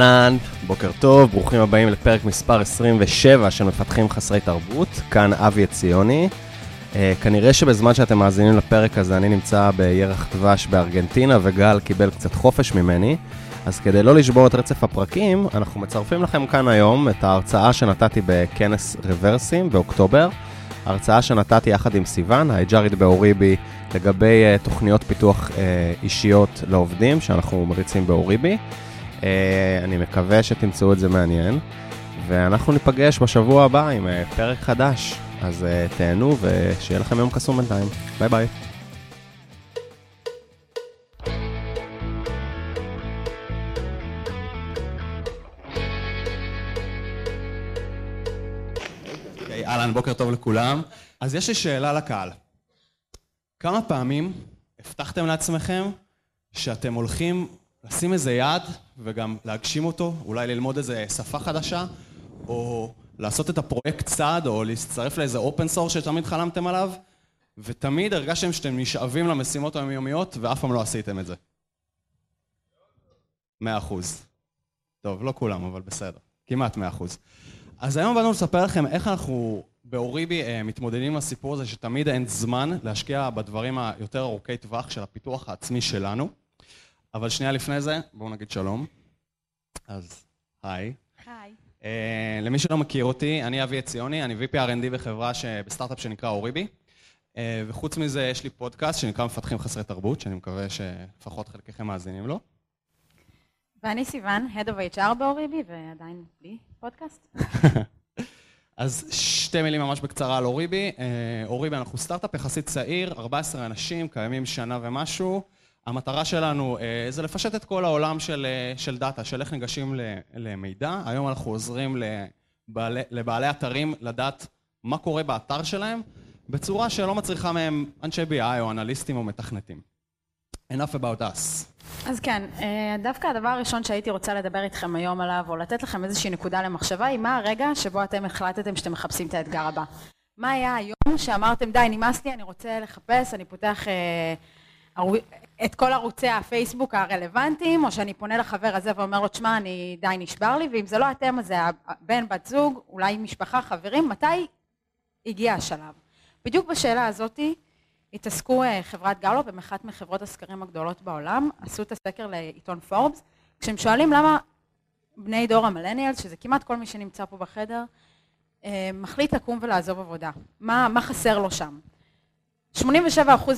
אהלן, בוקר טוב, ברוכים הבאים לפרק מספר 27 של מפתחים חסרי תרבות, כאן אבי עציוני. Uh, כנראה שבזמן שאתם מאזינים לפרק הזה אני נמצא בירח דבש בארגנטינה וגל קיבל קצת חופש ממני, אז כדי לא לשבור את רצף הפרקים, אנחנו מצרפים לכם כאן היום את ההרצאה שנתתי בכנס רוורסים באוקטובר, הרצאה שנתתי יחד עם סיוון, האג'ארית באוריבי, לגבי uh, תוכניות פיתוח uh, אישיות לעובדים שאנחנו מריצים באוריבי. Uh, אני מקווה שתמצאו את זה מעניין, ואנחנו ניפגש בשבוע הבא עם uh, פרק חדש. אז uh, תהנו ושיהיה לכם יום קסום בינתיים. ביי ביי. אהלן, בוקר טוב לכולם. אז יש לי שאלה לקהל. כמה פעמים הבטחתם לעצמכם שאתם הולכים לשים איזה יעד וגם להגשים אותו, אולי ללמוד איזה שפה חדשה, או לעשות את הפרויקט צד, או להצטרף לאיזה open source שתמיד חלמתם עליו, ותמיד הרגשתם שאתם נשאבים למשימות היומיומיות ואף פעם לא עשיתם את זה. מאה אחוז. טוב, לא כולם, אבל בסדר. כמעט מאה אחוז. אז היום באנו לספר לכם איך אנחנו באוריבי אה, מתמודדים עם הסיפור הזה שתמיד אין זמן להשקיע בדברים היותר ארוכי טווח של הפיתוח העצמי שלנו. אבל שנייה לפני זה, בואו נגיד שלום. אז היי. היי. Uh, למי שלא מכיר אותי, אני אבי עציוני, אני VP R&D בחברה ש... בסטארט-אפ שנקרא אוריבי. Uh, וחוץ מזה יש לי פודקאסט שנקרא מפתחים חסרי תרבות, שאני מקווה שלפחות חלקכם מאזינים לו. ואני סיוון, Head of HR באוריבי, ועדיין בלי פודקאסט. אז שתי מילים ממש בקצרה על אוריבי. Uh, אוריבי, אנחנו סטארט-אפ יחסית צעיר, 14 אנשים, קיימים שנה ומשהו. המטרה שלנו uh, זה לפשט את כל העולם של, uh, של דאטה, של איך ניגשים למידע. היום אנחנו עוזרים לבעלי, לבעלי אתרים לדעת מה קורה באתר שלהם, בצורה שלא מצריכה מהם אנשי BI או אנליסטים או מתכנתים. enough about us. אז כן, אה, דווקא הדבר הראשון שהייתי רוצה לדבר איתכם היום עליו, או לתת לכם איזושהי נקודה למחשבה, היא מה הרגע שבו אתם החלטתם שאתם מחפשים את האתגר הבא. מה היה היום שאמרתם, די, נמאס לי, אני רוצה לחפש, אני פותח אה. את כל ערוצי הפייסבוק הרלוונטיים, או שאני פונה לחבר הזה ואומר לו, תשמע, אני די נשבר לי, ואם זה לא אתם, אז זה הבן, בת זוג, אולי משפחה, חברים, מתי הגיע השלב? בדיוק בשאלה הזאתי, התעסקו חברת גלו במחת מחברות הסקרים הגדולות בעולם, עשו את הסקר לעיתון פורבס, כשהם שואלים למה בני דור המילניאלס, שזה כמעט כל מי שנמצא פה בחדר, מחליט לקום ולעזוב עבודה. מה, מה חסר לו שם? 87%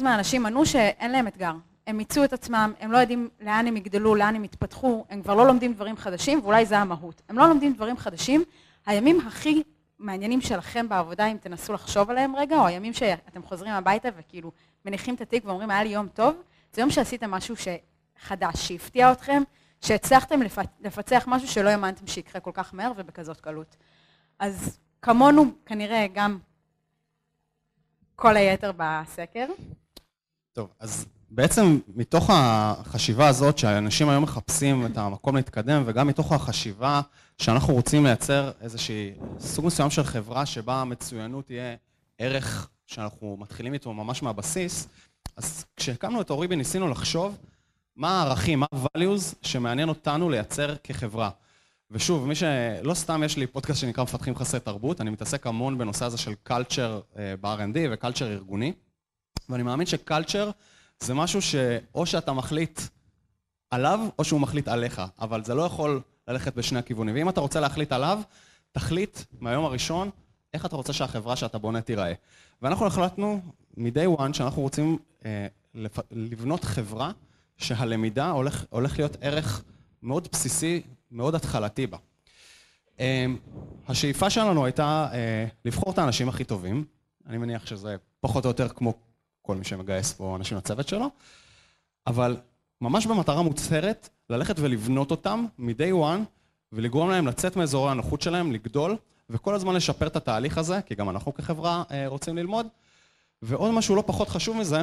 מהאנשים ענו שאין להם אתגר. הם מיצו את עצמם, הם לא יודעים לאן הם יגדלו, לאן הם יתפתחו, הם כבר לא לומדים דברים חדשים, ואולי זה המהות. הם לא לומדים דברים חדשים, הימים הכי מעניינים שלכם בעבודה, אם תנסו לחשוב עליהם רגע, או הימים שאתם חוזרים הביתה וכאילו מניחים את התיק ואומרים, היה לי יום טוב, זה יום שעשיתם משהו חדש, שהפתיע אתכם, שהצלחתם לפצח משהו שלא האמנתם שיקרה כל כך מהר ובכזאת קלות. אז כמונו, כנראה גם כל היתר בסקר. טוב, אז בעצם מתוך החשיבה הזאת שאנשים היום מחפשים את המקום להתקדם, וגם מתוך החשיבה שאנחנו רוצים לייצר איזושהי סוג מסוים של חברה שבה המצוינות תהיה ערך שאנחנו מתחילים איתו ממש מהבסיס, אז כשהקמנו את אוריבי ניסינו לחשוב מה הערכים, מה ה-values שמעניין אותנו לייצר כחברה. ושוב, מי שלא סתם יש לי פודקאסט שנקרא מפתחים חסרי תרבות, אני מתעסק המון בנושא הזה של culture ב-R&D ו-culture ארגוני, ואני מאמין ש-culture זה משהו שאו שאתה מחליט עליו, או שהוא מחליט עליך, אבל זה לא יכול ללכת בשני הכיוונים. ואם אתה רוצה להחליט עליו, תחליט מהיום הראשון איך אתה רוצה שהחברה שאתה בונה תיראה. ואנחנו החלטנו מ-day one שאנחנו רוצים אה, לפ... לבנות חברה שהלמידה הולך, הולך להיות ערך מאוד בסיסי, מאוד התחלתי בה. אה, השאיפה שלנו הייתה אה, לבחור את האנשים הכי טובים, אני מניח שזה פחות או יותר כמו כל מי שמגייס פה אנשים לצוות שלו, אבל ממש במטרה מוצהרת, ללכת ולבנות אותם מ-day one, ולגרום להם לצאת מאזורי הנוחות שלהם, לגדול, וכל הזמן לשפר את התהליך הזה, כי גם אנחנו כחברה רוצים ללמוד. ועוד משהו לא פחות חשוב מזה,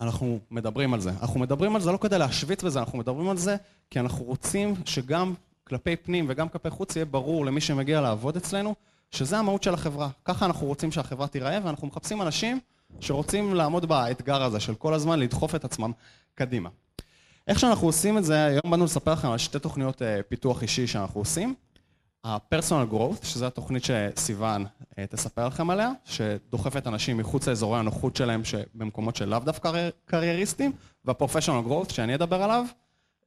אנחנו מדברים על זה. אנחנו מדברים על זה לא כדי להשוויץ בזה, אנחנו מדברים על זה כי אנחנו רוצים שגם כלפי פנים וגם כלפי חוץ יהיה ברור למי שמגיע לעבוד אצלנו, שזה המהות של החברה. ככה אנחנו רוצים שהחברה תיראה, ואנחנו מחפשים אנשים שרוצים לעמוד באתגר הזה של כל הזמן לדחוף את עצמם קדימה. איך שאנחנו עושים את זה, היום באנו לספר לכם על שתי תוכניות אה, פיתוח אישי שאנחנו עושים. ה-personal growth, שזו התוכנית שסיוון אה, תספר לכם עליה, שדוחפת אנשים מחוץ לאזורי הנוחות שלהם במקומות של לאו דווקא קרייריסטים, וה-professional growth, שאני אדבר עליו,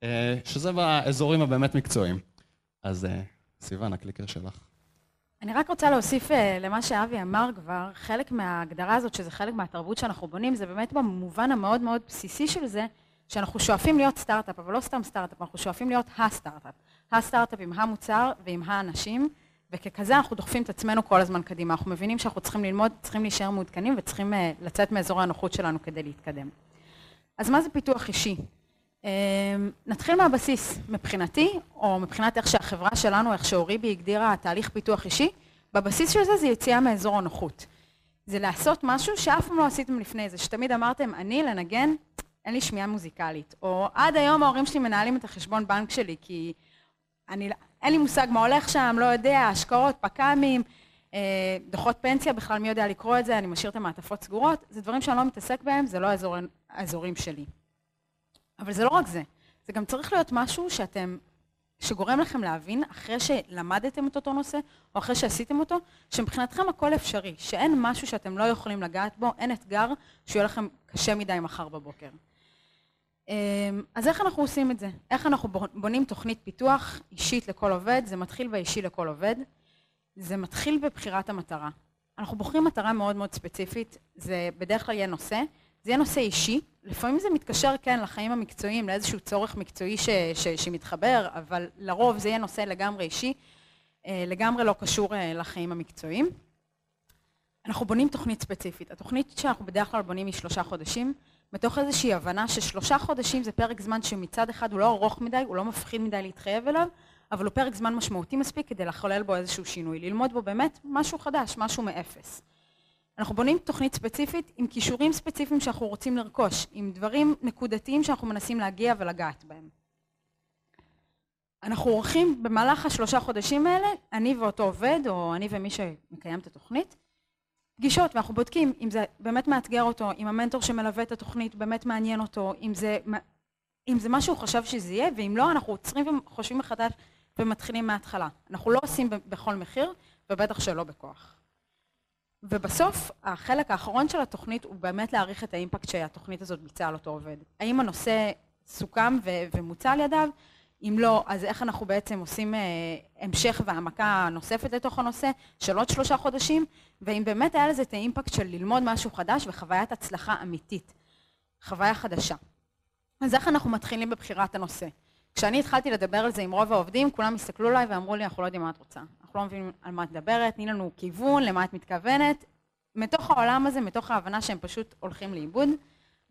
אה, שזה באזורים הבאמת מקצועיים. אז סיוון, הקליקר שלך. אני רק רוצה להוסיף למה שאבי אמר כבר, חלק מההגדרה הזאת, שזה חלק מהתרבות שאנחנו בונים, זה באמת במובן המאוד מאוד בסיסי של זה, שאנחנו שואפים להיות סטארט-אפ, אבל לא סתם סטארט-אפ, אנחנו שואפים להיות הסטארט-אפ. הסטארט-אפ עם המוצר ועם האנשים, וככזה אנחנו דוחפים את עצמנו כל הזמן קדימה. אנחנו מבינים שאנחנו צריכים ללמוד, צריכים להישאר מעודכנים וצריכים uh, לצאת מאזור הנוחות שלנו כדי להתקדם. אז מה זה פיתוח אישי? Uh, נתחיל מהבסיס. מבחינתי, או מבחינת איך שהחברה שלנו, איך שאוריבי הגדירה תהליך פיתוח אישי, בבסיס של זה זה יציאה מאזור הנוחות. זה לעשות משהו שאף פעם לא עשיתם לפני זה, שתמיד אמרתם, אני לנגן אין לי שמיעה מוזיקלית. או עד היום ההורים שלי מנהלים את החשבון בנק שלי, כי אני, אין לי מושג מה הולך שם, לא יודע, השקעות, פק"מים, אה, דוחות פנסיה, בכלל מי יודע לקרוא את זה, אני משאיר את המעטפות סגורות. זה דברים שאני לא מתעסק בהם, זה לא האזור, האזורים שלי. אבל זה לא רק זה, זה גם צריך להיות משהו שאתם, שגורם לכם להבין, אחרי שלמדתם את אותו נושא, או אחרי שעשיתם אותו, שמבחינתכם הכל אפשרי, שאין משהו שאתם לא יכולים לגעת בו, אין אתגר שיהיה לכם קשה מדי מחר בבוקר. אמ, אז איך אנחנו עושים את זה? איך אנחנו בונים תוכנית פיתוח אישית לכל עובד? זה מתחיל באישי לכל עובד. זה מתחיל בבחירת המטרה. אנחנו בוחרים מטרה מאוד מאוד ספציפית, זה בדרך כלל יהיה נושא, זה יהיה נושא אישי, לפעמים זה מתקשר כן לחיים המקצועיים, לאיזשהו צורך מקצועי ש, ש, שמתחבר, אבל לרוב זה יהיה נושא לגמרי אישי, אה, לגמרי לא קשור אה, לחיים המקצועיים. אנחנו בונים תוכנית ספציפית. התוכנית שאנחנו בדרך כלל בונים היא שלושה חודשים, מתוך איזושהי הבנה ששלושה חודשים זה פרק זמן שמצד אחד הוא לא ארוך מדי, הוא לא מפחיד מדי להתחייב אליו, אבל הוא פרק זמן משמעותי מספיק כדי לחולל בו איזשהו שינוי, ללמוד בו באמת משהו חדש, משהו מאפס. אנחנו בונים תוכנית ספציפית עם כישורים ספציפיים שאנחנו רוצים לרכוש, עם דברים נקודתיים שאנחנו מנסים להגיע ולגעת בהם. אנחנו עורכים במהלך השלושה חודשים האלה, אני ואותו עובד, או אני ומי שמקיים את התוכנית, פגישות, ואנחנו בודקים אם זה באמת מאתגר אותו, אם המנטור שמלווה את התוכנית באמת מעניין אותו, אם זה, אם זה מה שהוא חשב שזה יהיה, ואם לא, אנחנו עוצרים וחושבים מחדש ומתחילים מההתחלה. אנחנו לא עושים בכל מחיר, ובטח שלא בכוח. ובסוף, החלק האחרון של התוכנית הוא באמת להעריך את האימפקט שהתוכנית הזאת ביצעה על אותו עובד. האם הנושא סוכם ומוצע על ידיו? אם לא, אז איך אנחנו בעצם עושים אה, המשך והעמקה נוספת לתוך הנושא של עוד שלושה חודשים, ואם באמת היה לזה את האימפקט של ללמוד משהו חדש וחוויית הצלחה אמיתית, חוויה חדשה. אז איך אנחנו מתחילים בבחירת הנושא? כשאני התחלתי לדבר על זה עם רוב העובדים, כולם הסתכלו עליי ואמרו לי, אנחנו לא יודעים מה את רוצה. אנחנו לא מבינים על מה את מדברת, תני לנו כיוון, למה את מתכוונת. מתוך העולם הזה, מתוך ההבנה שהם פשוט הולכים לאיבוד,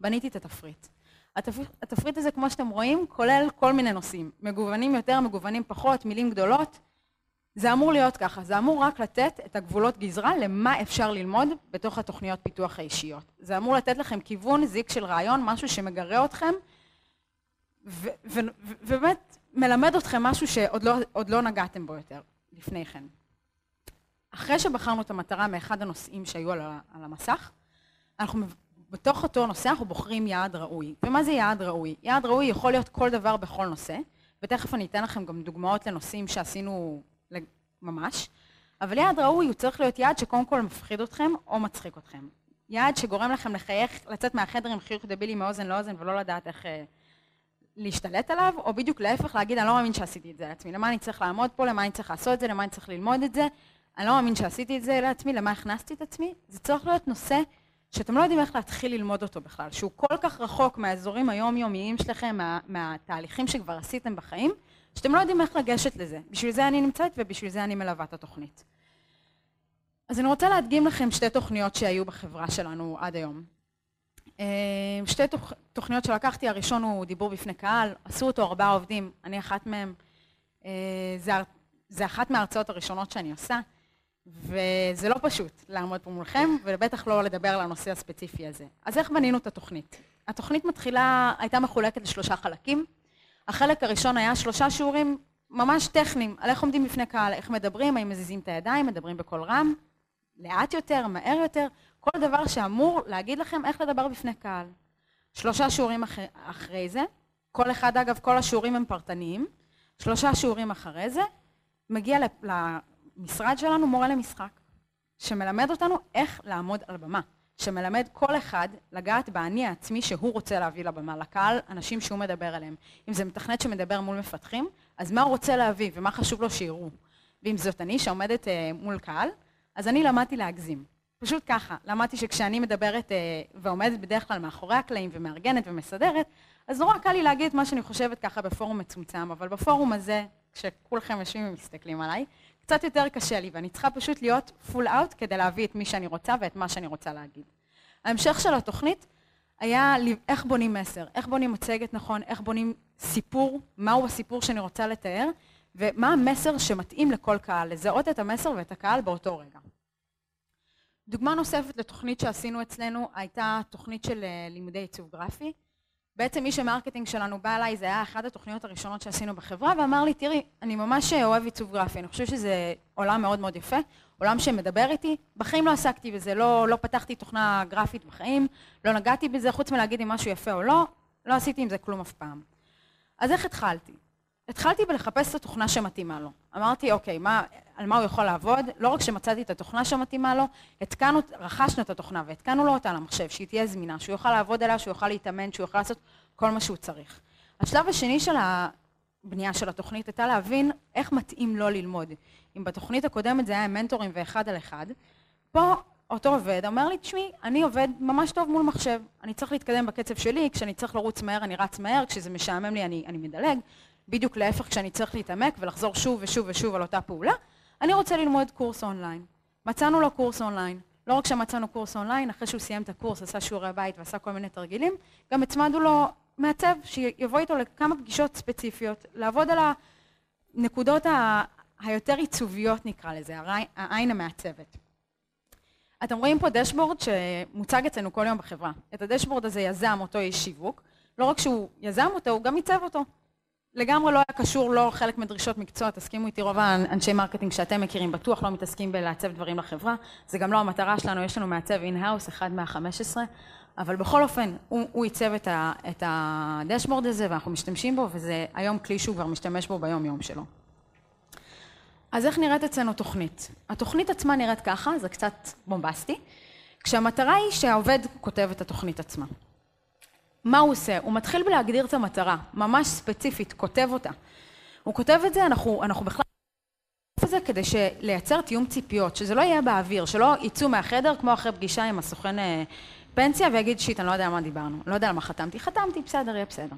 בניתי את התפריט. התפריט הזה, כמו שאתם רואים, כולל כל מיני נושאים. מגוונים יותר, מגוונים פחות, מילים גדולות. זה אמור להיות ככה, זה אמור רק לתת את הגבולות גזרה למה אפשר ללמוד בתוך התוכניות פיתוח האישיות. זה אמור לתת לכם כיוון, זיק של רעיון, משהו שמגרה אתכם, ובאמת מלמד אתכם משהו שעוד לא, לא נגעתם בו יותר לפני כן. אחרי שבחרנו את המטרה מאחד הנושאים שהיו על המסך, אנחנו בתוך אותו נושא אנחנו בוחרים יעד ראוי. ומה זה יעד ראוי? יעד ראוי יכול להיות כל דבר בכל נושא, ותכף אני אתן לכם גם דוגמאות לנושאים שעשינו ממש, אבל יעד ראוי הוא צריך להיות יעד שקודם כל מפחיד אתכם או מצחיק אתכם. יעד שגורם לכם לחייך, לצאת מהחדר עם חיוך דבילי מאוזן לאוזן ולא לדעת איך אה, להשתלט עליו, או בדיוק להפך להגיד, אני לא מאמין שעשיתי את זה לעצמי, למה אני צריך לעמוד פה, למה אני צריך לעשות את זה, למה אני צריך ללמוד את זה, אני לא מאמין שעשיתי את זה לעצמי, למה הכנסתי את עצמי, זה צריך להיות נושא שאתם לא יודעים איך להתחיל ללמוד אותו בכלל, שהוא כל כך רחוק מהאזורים היומיומיים שלכם, מה, מהתהליכים שכבר עשיתם בחיים, שאתם לא יודעים איך לגשת לזה. בשביל זה אני נמצאת ובשביל זה אני מלווה את התוכנית. אז אני רוצה להדגים לכם שתי תוכניות שהיו בחברה שלנו עד היום. אה, שתי תוכניות שלקחתי, הראשון הוא דיבור בפני קהל, עשו אותו ארבעה עובדים, אני אחת מהם. אה, זה אחת מההרצאות הראשונות שאני עושה. וזה לא פשוט לעמוד פה מולכם, ובטח לא לדבר על הנושא הספציפי הזה. אז איך בנינו את התוכנית? התוכנית מתחילה, הייתה מחולקת לשלושה חלקים. החלק הראשון היה שלושה שיעורים ממש טכניים, על איך עומדים בפני קהל, איך מדברים, האם מזיזים את הידיים, מדברים בקול רם, לאט יותר, מהר יותר, כל דבר שאמור להגיד לכם איך לדבר בפני קהל. שלושה שיעורים אחרי, אחרי זה, כל אחד, אגב, כל השיעורים הם פרטניים. שלושה שיעורים אחרי זה, מגיע למשרד שלנו מורה למשחק, שמלמד אותנו איך לעמוד על במה. שמלמד כל אחד לגעת באני העצמי שהוא רוצה להביא לבמה, לקהל, אנשים שהוא מדבר עליהם. אם זה מתכנת שמדבר מול מפתחים, אז מה הוא רוצה להביא ומה חשוב לו שיראו. ואם זאת אני שעומדת אה, מול קהל, אז אני למדתי להגזים. פשוט ככה, למדתי שכשאני מדברת אה, ועומדת בדרך כלל מאחורי הקלעים ומארגנת ומסדרת, אז נורא קל לי להגיד את מה שאני חושבת ככה בפורום מצומצם, אבל בפורום הזה, כשכולכם יושבים ומסתכלים עליי, קצת יותר קשה לי, ואני צריכה פשוט להיות פול אאוט כדי להביא את מי שאני רוצה ואת מה שאני רוצה להגיד. ההמשך של התוכנית היה איך בונים מסר, איך בונים מצגת נכון, איך בונים סיפור, מהו הסיפור שאני רוצה לתאר, ומה המסר שמתאים לכל קהל, לזהות את המסר ואת הקהל באותו רגע. דוגמה נוספת לתוכנית שעשינו אצלנו הייתה תוכנית של אה, לימודי עיצוב גרפי. בעצם איש ה marketing שלנו בא אליי, זה היה אחת התוכניות הראשונות שעשינו בחברה, ואמר לי, תראי, אני ממש אוהב עיצוב גרפי, אני חושב שזה עולם מאוד מאוד יפה, עולם שמדבר איתי, בחיים לא עסקתי בזה, לא, לא פתחתי תוכנה גרפית בחיים, לא נגעתי בזה, חוץ מלהגיד אם משהו יפה או לא, לא עשיתי עם זה כלום אף פעם. אז איך התחלתי? התחלתי בלחפש את התוכנה שמתאימה לו. אמרתי, אוקיי, מה, על מה הוא יכול לעבוד? לא רק שמצאתי את התוכנה שמתאימה לו, התקנו, רכשנו את התוכנה והתקנו לו אותה למחשב, שהיא תהיה זמינה, שהוא יוכל לעבוד עליה, שהוא יוכל להתאמן, שהוא יוכל לעשות כל מה שהוא צריך. השלב השני של הבנייה של התוכנית הייתה להבין איך מתאים לו ללמוד. אם בתוכנית הקודמת זה היה עם מנטורים ואחד על אחד, פה אותו עובד אומר לי, תשמעי, אני עובד ממש טוב מול מחשב, אני צריך להתקדם בקצב שלי, כשאני צריך לרוץ מהר אני רץ מהר, כשזה משעמם לי אני, אני מדלג, בדיוק להפך כשאני צריך להתעמק ולחזור שוב ושוב ושוב על אותה פעולה, אני רוצה ללמוד קורס אונליין. מצאנו לו קורס אונליין. לא רק שמצאנו קורס אונליין, אחרי שהוא סיים את הקורס, עשה שיעורי בית ועשה כל מיני תרגילים, גם הצמדנו לו מעצב שיבוא איתו לכמה פגישות ספציפיות, לעבוד על הנקודות ה... היותר עיצוביות נקרא לזה, העין המעצבת. אתם רואים פה dashboard שמוצג אצלנו כל יום בחברה. את ה dashboard הזה יזם אותו איש שיווק, לא רק שהוא יזם אותו, הוא גם עיצב אותו. לגמרי לא היה קשור, לא חלק מדרישות מקצוע, תסכימו איתי, רוב האנשי marketing שאתם מכירים בטוח לא מתעסקים בלעצב דברים לחברה, זה גם לא המטרה שלנו, יש לנו מעצב in-house, אחד מהחמש עשרה, אבל בכל אופן, הוא, הוא עיצב את, ה, את ה dashboard הזה ואנחנו משתמשים בו, וזה היום כלי שהוא כבר משתמש בו ביום יום שלו. אז איך נראית אצלנו תוכנית? התוכנית עצמה נראית ככה, זה קצת בומבסטי, כשהמטרה היא שהעובד כותב את התוכנית עצמה. מה הוא עושה? הוא מתחיל בלהגדיר את המטרה, ממש ספציפית, כותב אותה. הוא כותב את זה, אנחנו, אנחנו בכלל... זה כדי לייצר תיאום ציפיות, שזה לא יהיה באוויר, שלא יצאו מהחדר כמו אחרי פגישה עם הסוכן אה, פנסיה ויגיד שיט, אני לא יודע על מה דיברנו, לא יודע על מה חתמתי, חתמתי, בסדר, יהיה בסדר.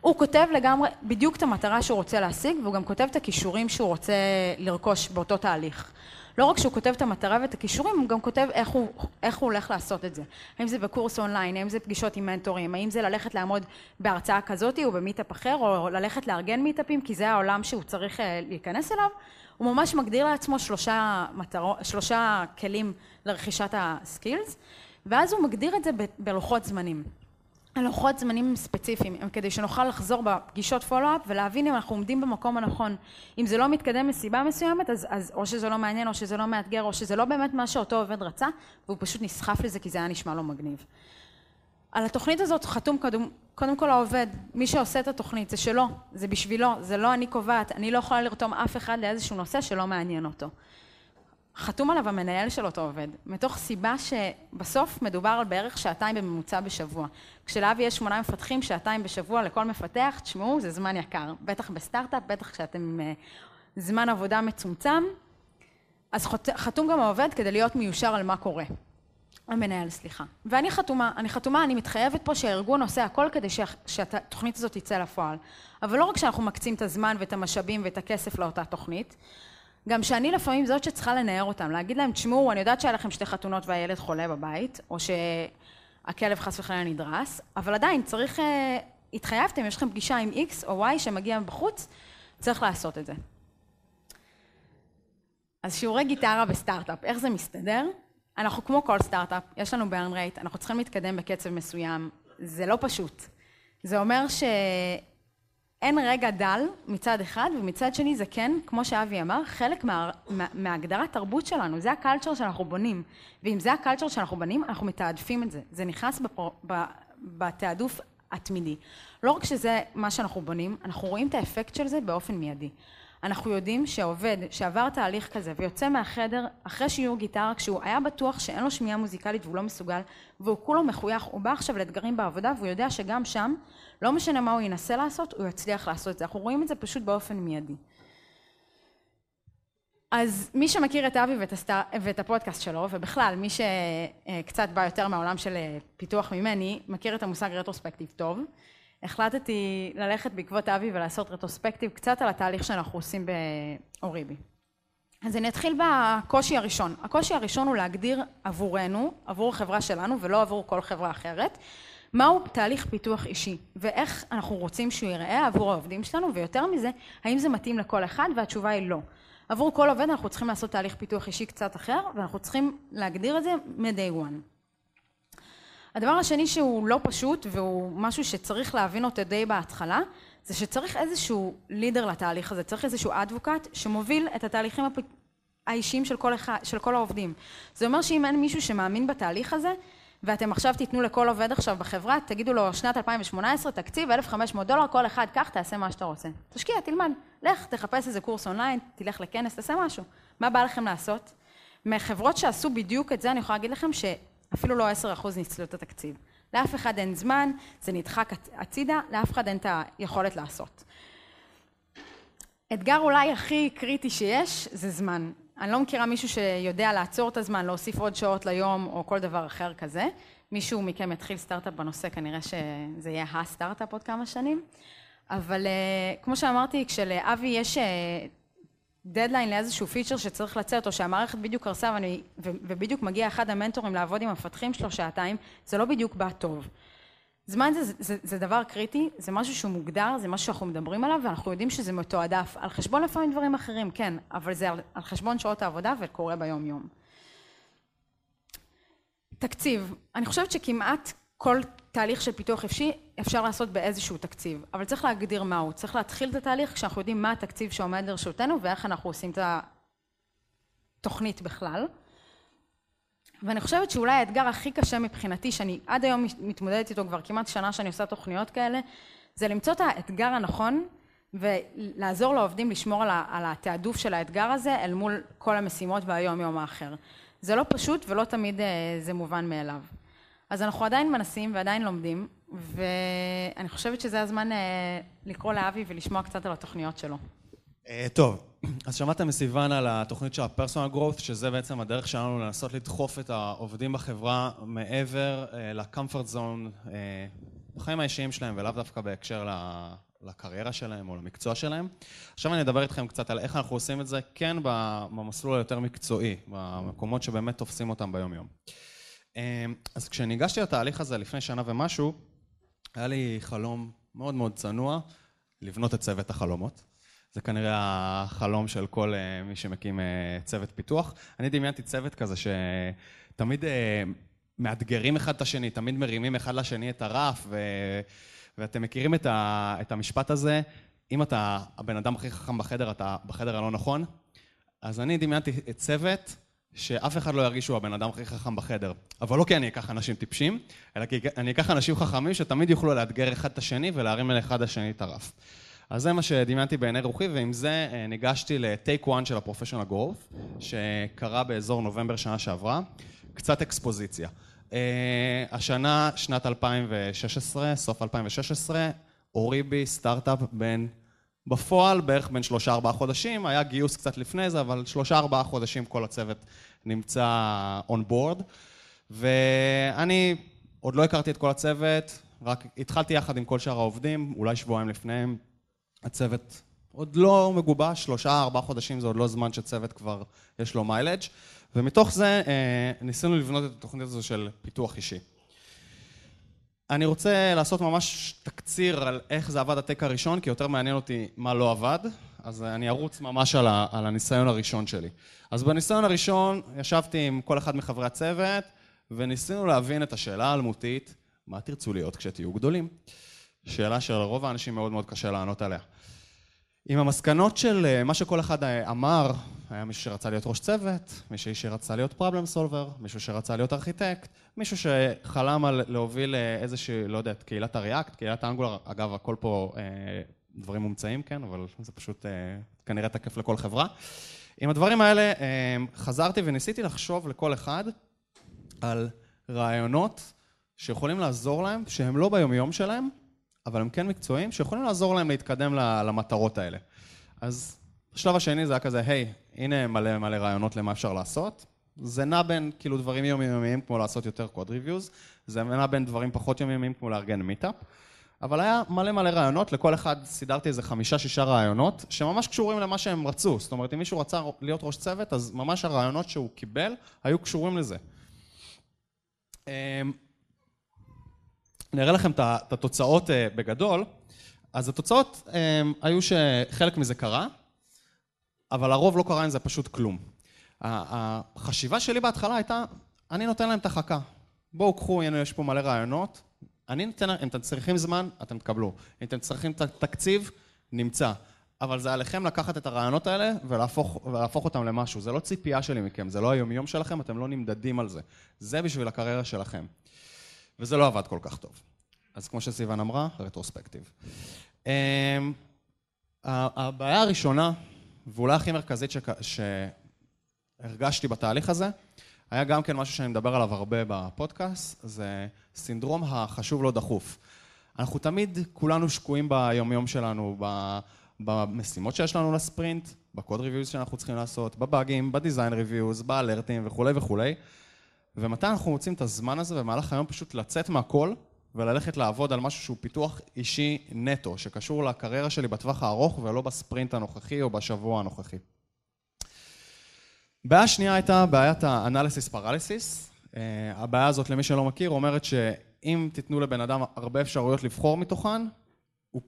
הוא כותב לגמרי בדיוק את המטרה שהוא רוצה להשיג, והוא גם כותב את הכישורים שהוא רוצה לרכוש באותו תהליך. לא רק שהוא כותב את המטרה ואת הכישורים, הוא גם כותב איך הוא, איך הוא הולך לעשות את זה. האם זה בקורס אונליין, האם זה פגישות עם מנטורים, האם זה ללכת לעמוד בהרצאה כזאת או ב meetup אחר, או ללכת לארגן meetupים, כי זה העולם שהוא צריך אה, להיכנס אליו. הוא ממש מגדיר לעצמו שלושה, מטרו, שלושה כלים לרכישת ה skills, ואז הוא מגדיר את זה בלוחות זמנים. הלוחות זמנים ספציפיים כדי שנוכל לחזור בפגישות follow-up ולהבין אם אנחנו עומדים במקום הנכון. אם זה לא מתקדם מסיבה מסוימת, אז, אז או שזה לא מעניין, או שזה לא מאתגר, או שזה לא באמת מה שאותו עובד רצה, והוא פשוט נסחף לזה כי זה היה נשמע לו מגניב. על התוכנית הזאת חתום קודם, קודם כל העובד, מי שעושה את התוכנית, זה שלו, זה בשבילו, זה לא אני קובעת, אני לא יכולה לרתום אף אחד לאיזשהו נושא שלא מעניין אותו. חתום עליו המנהל של אותו עובד, מתוך סיבה שבסוף מדובר על בערך שעתיים בממוצע בשבוע. כשלאבי יש שמונה מפתחים, שעתיים בשבוע לכל מפתח, תשמעו, זה זמן יקר. בטח בסטארט-אפ, בטח כשאתם אה, זמן עבודה מצומצם. אז חתום גם העובד כדי להיות מיושר על מה קורה. המנהל, סליחה. ואני חתומה, אני חתומה, אני מתחייבת פה שהארגון עושה הכל כדי שהתוכנית הזאת תצא לפועל. אבל לא רק שאנחנו מקצים את הזמן ואת המשאבים ואת הכסף לאותה תוכנית, גם שאני לפעמים זאת שצריכה לנער אותם, להגיד להם, תשמעו, אני יודעת שהיה לכם שתי חתונות והילד חולה בבית, או שהכלב חס וחלילה נדרס, אבל עדיין צריך, uh, התחייבתם, יש לכם פגישה עם X או Y שמגיע מבחוץ, צריך לעשות את זה. אז שיעורי גיטרה בסטארט-אפ, איך זה מסתדר? אנחנו כמו כל סטארט-אפ, יש לנו burn rate, אנחנו צריכים להתקדם בקצב מסוים, זה לא פשוט. זה אומר ש... אין רגע דל מצד אחד, ומצד שני זה כן, כמו שאבי אמר, חלק מה, מה, מהגדרת תרבות שלנו, זה ה culture שאנחנו בונים. ואם זה ה culture שאנחנו בונים, אנחנו מתעדפים את זה. זה נכנס בפר, ב, בתעדוף התמידי. לא רק שזה מה שאנחנו בונים, אנחנו רואים את האפקט של זה באופן מיידי. אנחנו יודעים שעובד שעבר תהליך כזה ויוצא מהחדר אחרי שיעור גיטרה כשהוא היה בטוח שאין לו שמיעה מוזיקלית והוא לא מסוגל והוא כולו מחוייך, הוא בא עכשיו לאתגרים בעבודה והוא יודע שגם שם, לא משנה מה הוא ינסה לעשות, הוא יצליח לעשות את זה. אנחנו רואים את זה פשוט באופן מיידי. אז מי שמכיר את אבי ואת, הסטאר, ואת הפודקאסט שלו, ובכלל, מי שקצת בא יותר מהעולם של פיתוח ממני, מכיר את המושג רטרוספקטיב טוב. החלטתי ללכת בעקבות אבי ולעשות רטרוספקטיב קצת על התהליך שאנחנו עושים באוריבי. אז אני אתחיל בקושי הראשון. הקושי הראשון הוא להגדיר עבורנו, עבור החברה שלנו ולא עבור כל חברה אחרת, מהו תהליך פיתוח אישי ואיך אנחנו רוצים שהוא ייראה עבור העובדים שלנו ויותר מזה, האם זה מתאים לכל אחד והתשובה היא לא. עבור כל עובד אנחנו צריכים לעשות תהליך פיתוח אישי קצת אחר ואנחנו צריכים להגדיר את זה מ-day one. הדבר השני שהוא לא פשוט והוא משהו שצריך להבין אותו די בהתחלה, זה שצריך איזשהו לידר לתהליך הזה, צריך איזשהו אדבוקט שמוביל את התהליכים האישיים של כל, אחד, של כל העובדים. זה אומר שאם אין מישהו שמאמין בתהליך הזה, ואתם עכשיו תיתנו לכל עובד עכשיו בחברה, תגידו לו שנת 2018, תקציב 1,500 דולר, כל אחד קח, תעשה מה שאתה רוצה. תשקיע, תלמד, לך, תחפש איזה קורס אונליין, תלך לכנס, תעשה משהו. מה בא לכם לעשות? מחברות שעשו בדיוק את זה, אני יכולה להגיד לכם ש... אפילו לא 10% ניצלו את התקציב. לאף אחד אין זמן, זה נדחק הצידה, לאף אחד אין את היכולת לעשות. אתגר אולי הכי קריטי שיש זה זמן. אני לא מכירה מישהו שיודע לעצור את הזמן, להוסיף עוד שעות ליום או כל דבר אחר כזה. מישהו מכם יתחיל סטארט-אפ בנושא, כנראה שזה יהיה הסטארט-אפ עוד כמה שנים. אבל אה, כמו שאמרתי, כשלאבי יש אה, דדליין לאיזשהו פיצ'ר שצריך לצאת, או שהמערכת בדיוק קרסה ואני, ו, ובדיוק מגיע אחד המנטורים לעבוד עם המפתחים שלו שעתיים, זה לא בדיוק בא טוב. זמן זה, זה, זה, זה דבר קריטי, זה משהו שהוא מוגדר, זה משהו שאנחנו מדברים עליו, ואנחנו יודעים שזה מתועדף על חשבון לפעמים דברים אחרים, כן, אבל זה על, על חשבון שעות העבודה וקורה ביום יום. תקציב, אני חושבת שכמעט כל תהליך של פיתוח אישי אפשר לעשות באיזשהו תקציב, אבל צריך להגדיר מהו, צריך להתחיל את התהליך כשאנחנו יודעים מה התקציב שעומד לרשותנו ואיך אנחנו עושים את התוכנית בכלל. ואני חושבת שאולי האתגר הכי קשה מבחינתי, שאני עד היום מתמודדת איתו כבר כמעט שנה שאני עושה תוכניות כאלה, זה למצוא את האתגר הנכון ולעזור לעובדים לשמור על התעדוף של האתגר הזה אל מול כל המשימות והיום יום האחר. זה לא פשוט ולא תמיד אה, זה מובן מאליו. אז אנחנו עדיין מנסים ועדיין לומדים, ואני חושבת שזה הזמן אה, לקרוא לאבי ולשמוע קצת על התוכניות שלו. אה, טוב, אז שמעתם מסיוון על התוכנית של ה-personal growth, שזה בעצם הדרך שלנו לנסות לדחוף את העובדים בחברה מעבר אה, ל-comfort zone בחיים האישיים שלהם, ולאו דווקא בהקשר לקריירה שלהם או למקצוע שלהם. עכשיו אני אדבר איתכם קצת על איך אנחנו עושים את זה, כן במסלול היותר מקצועי, במקומות שבאמת תופסים אותם ביום-יום. אמ, אז כשניגשתי לתהליך הזה לפני שנה ומשהו, היה לי חלום מאוד מאוד צנוע לבנות את צוות החלומות. זה כנראה החלום של כל אה, מי שמקים אה, צוות פיתוח. אני דמיינתי צוות כזה שתמיד אה, מאתגרים אחד את השני, תמיד מרימים אחד לשני את הרף, ו... ואתם מכירים את, ה... את המשפט הזה, אם אתה הבן אדם הכי חכם בחדר, אתה בחדר הלא נכון. אז אני דמיינתי צוות שאף אחד לא ירגיש שהוא הבן אדם הכי חכם בחדר. אבל לא כי אני אקח אנשים טיפשים, אלא כי אני אקח אנשים חכמים שתמיד יוכלו לאתגר אחד את השני ולהרים אל אחד השני את הרף. אז זה מה שדמיינתי בעיני רוחי, ועם זה אה, ניגשתי לטייק 1 של הפרופשיונל גרוף, שקרה באזור נובמבר שנה שעברה. קצת אקספוזיציה. Uh, השנה, שנת 2016, סוף 2016, אוריבי, סטארט-אפ בין בפועל בערך בין שלושה ארבעה חודשים, היה גיוס קצת לפני זה, אבל שלושה ארבעה חודשים כל הצוות נמצא און בורד. ואני עוד לא הכרתי את כל הצוות, רק התחלתי יחד עם כל שאר העובדים, אולי שבועיים לפניהם. הצוות עוד לא מגובש, שלושה ארבעה חודשים זה עוד לא זמן שצוות כבר יש לו מיילג', ומתוך זה אה, ניסינו לבנות את התוכנית הזו של פיתוח אישי. אני רוצה לעשות ממש תקציר על איך זה עבד הטק הראשון, כי יותר מעניין אותי מה לא עבד, אז אני ארוץ ממש על, ה, על הניסיון הראשון שלי. אז בניסיון הראשון ישבתי עם כל אחד מחברי הצוות, וניסינו להבין את השאלה האלמותית, מה תרצו להיות כשתהיו גדולים? שאלה שלרוב האנשים מאוד מאוד קשה לענות עליה. עם המסקנות של אה, מה שכל אחד אה, אמר, היה מישהו שרצה להיות ראש צוות, מישהו שרצה להיות פרובלם סולבר, מישהו שרצה להיות ארכיטקט, מישהו שחלם על להוביל איזושהי, לא יודע, קהילת הריאקט, קהילת האנגולר, אגב, הכל פה אה, דברים מומצאים, כן, אבל זה פשוט אה, כנראה תקף לכל חברה. עם הדברים האלה אה, חזרתי וניסיתי לחשוב לכל אחד על רעיונות שיכולים לעזור להם, שהם לא ביומיום שלהם, אבל הם כן מקצועיים, שיכולים לעזור להם להתקדם למטרות האלה. אז השלב השני זה היה כזה, היי, הנה מלא מלא רעיונות למה אפשר לעשות. זה נע בין כאילו דברים יומיומיים כמו לעשות יותר code reviews, זה נע בין דברים פחות יומיומיים כמו לארגן meetup. אבל היה מלא מלא רעיונות, לכל אחד סידרתי איזה חמישה-שישה רעיונות, שממש קשורים למה שהם רצו. זאת אומרת, אם מישהו רצה להיות ראש צוות, אז ממש הרעיונות שהוא קיבל היו קשורים לזה. נראה לכם את התוצאות אה, בגדול. אז התוצאות אמ, היו שחלק מזה קרה, אבל הרוב לא קרה עם זה פשוט כלום. החשיבה שלי בהתחלה הייתה, אני נותן להם את החכה. בואו קחו, הנה יש פה מלא רעיונות, אני נותן אם אתם צריכים זמן, אתם תקבלו. אם אתם צריכים תקציב, נמצא. אבל זה עליכם לקחת את הרעיונות האלה ולהפוך, ולהפוך אותם למשהו. זה לא ציפייה שלי מכם, זה לא היומיום שלכם, אתם לא נמדדים על זה. זה בשביל הקריירה שלכם. וזה לא עבד כל כך טוב. אז כמו שסיוון אמרה, רטרוספקטיב. אמ, הבעיה הראשונה, ואולי הכי מרכזית שהרגשתי בתהליך הזה, היה גם כן משהו שאני מדבר עליו הרבה בפודקאסט, זה סינדרום החשוב לא דחוף. אנחנו תמיד כולנו שקועים ביומיום שלנו, במשימות שיש לנו לספרינט, ב code reviews שאנחנו צריכים לעשות, בבאגים, ב design reviews, ב alertים וכולי וכולי. ומתי אנחנו מוצאים את הזמן הזה במהלך היום פשוט לצאת מהכל וללכת לעבוד על משהו שהוא פיתוח אישי נטו, שקשור לקריירה שלי בטווח הארוך ולא בספרינט הנוכחי או בשבוע הנוכחי. בעיה שנייה הייתה בעיית ה-analysis paralysis. אה, הבעיה הזאת, למי שלא מכיר, אומרת שאם תיתנו לבן אדם הרבה אפשרויות לבחור מתוכן, הוא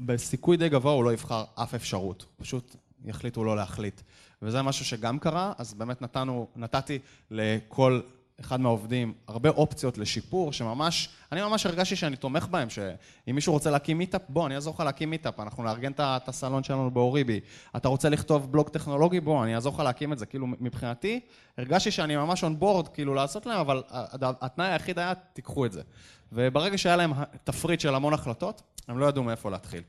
בסיכוי די גבוה הוא לא יבחר אף אפשרות. פשוט יחליטו לא להחליט. וזה משהו שגם קרה, אז באמת נתנו, נתתי לכל אחד מהעובדים הרבה אופציות לשיפור, שממש, אני ממש הרגשתי שאני תומך בהם, שאם מישהו רוצה להקים meetup, בוא, אני אעזור לך להקים meetup, אנחנו נארגן את הסלון שלנו באוריבי. אתה רוצה לכתוב בלוג טכנולוגי? בוא, אני אעזור לך להקים את זה. כאילו, מבחינתי, הרגשתי שאני ממש און בורד, כאילו, לעשות להם, אבל התנאי היחיד היה, תיקחו את זה. וברגע שהיה להם תפריט של המון החלטות, הם לא ידעו מאיפה להתחיל.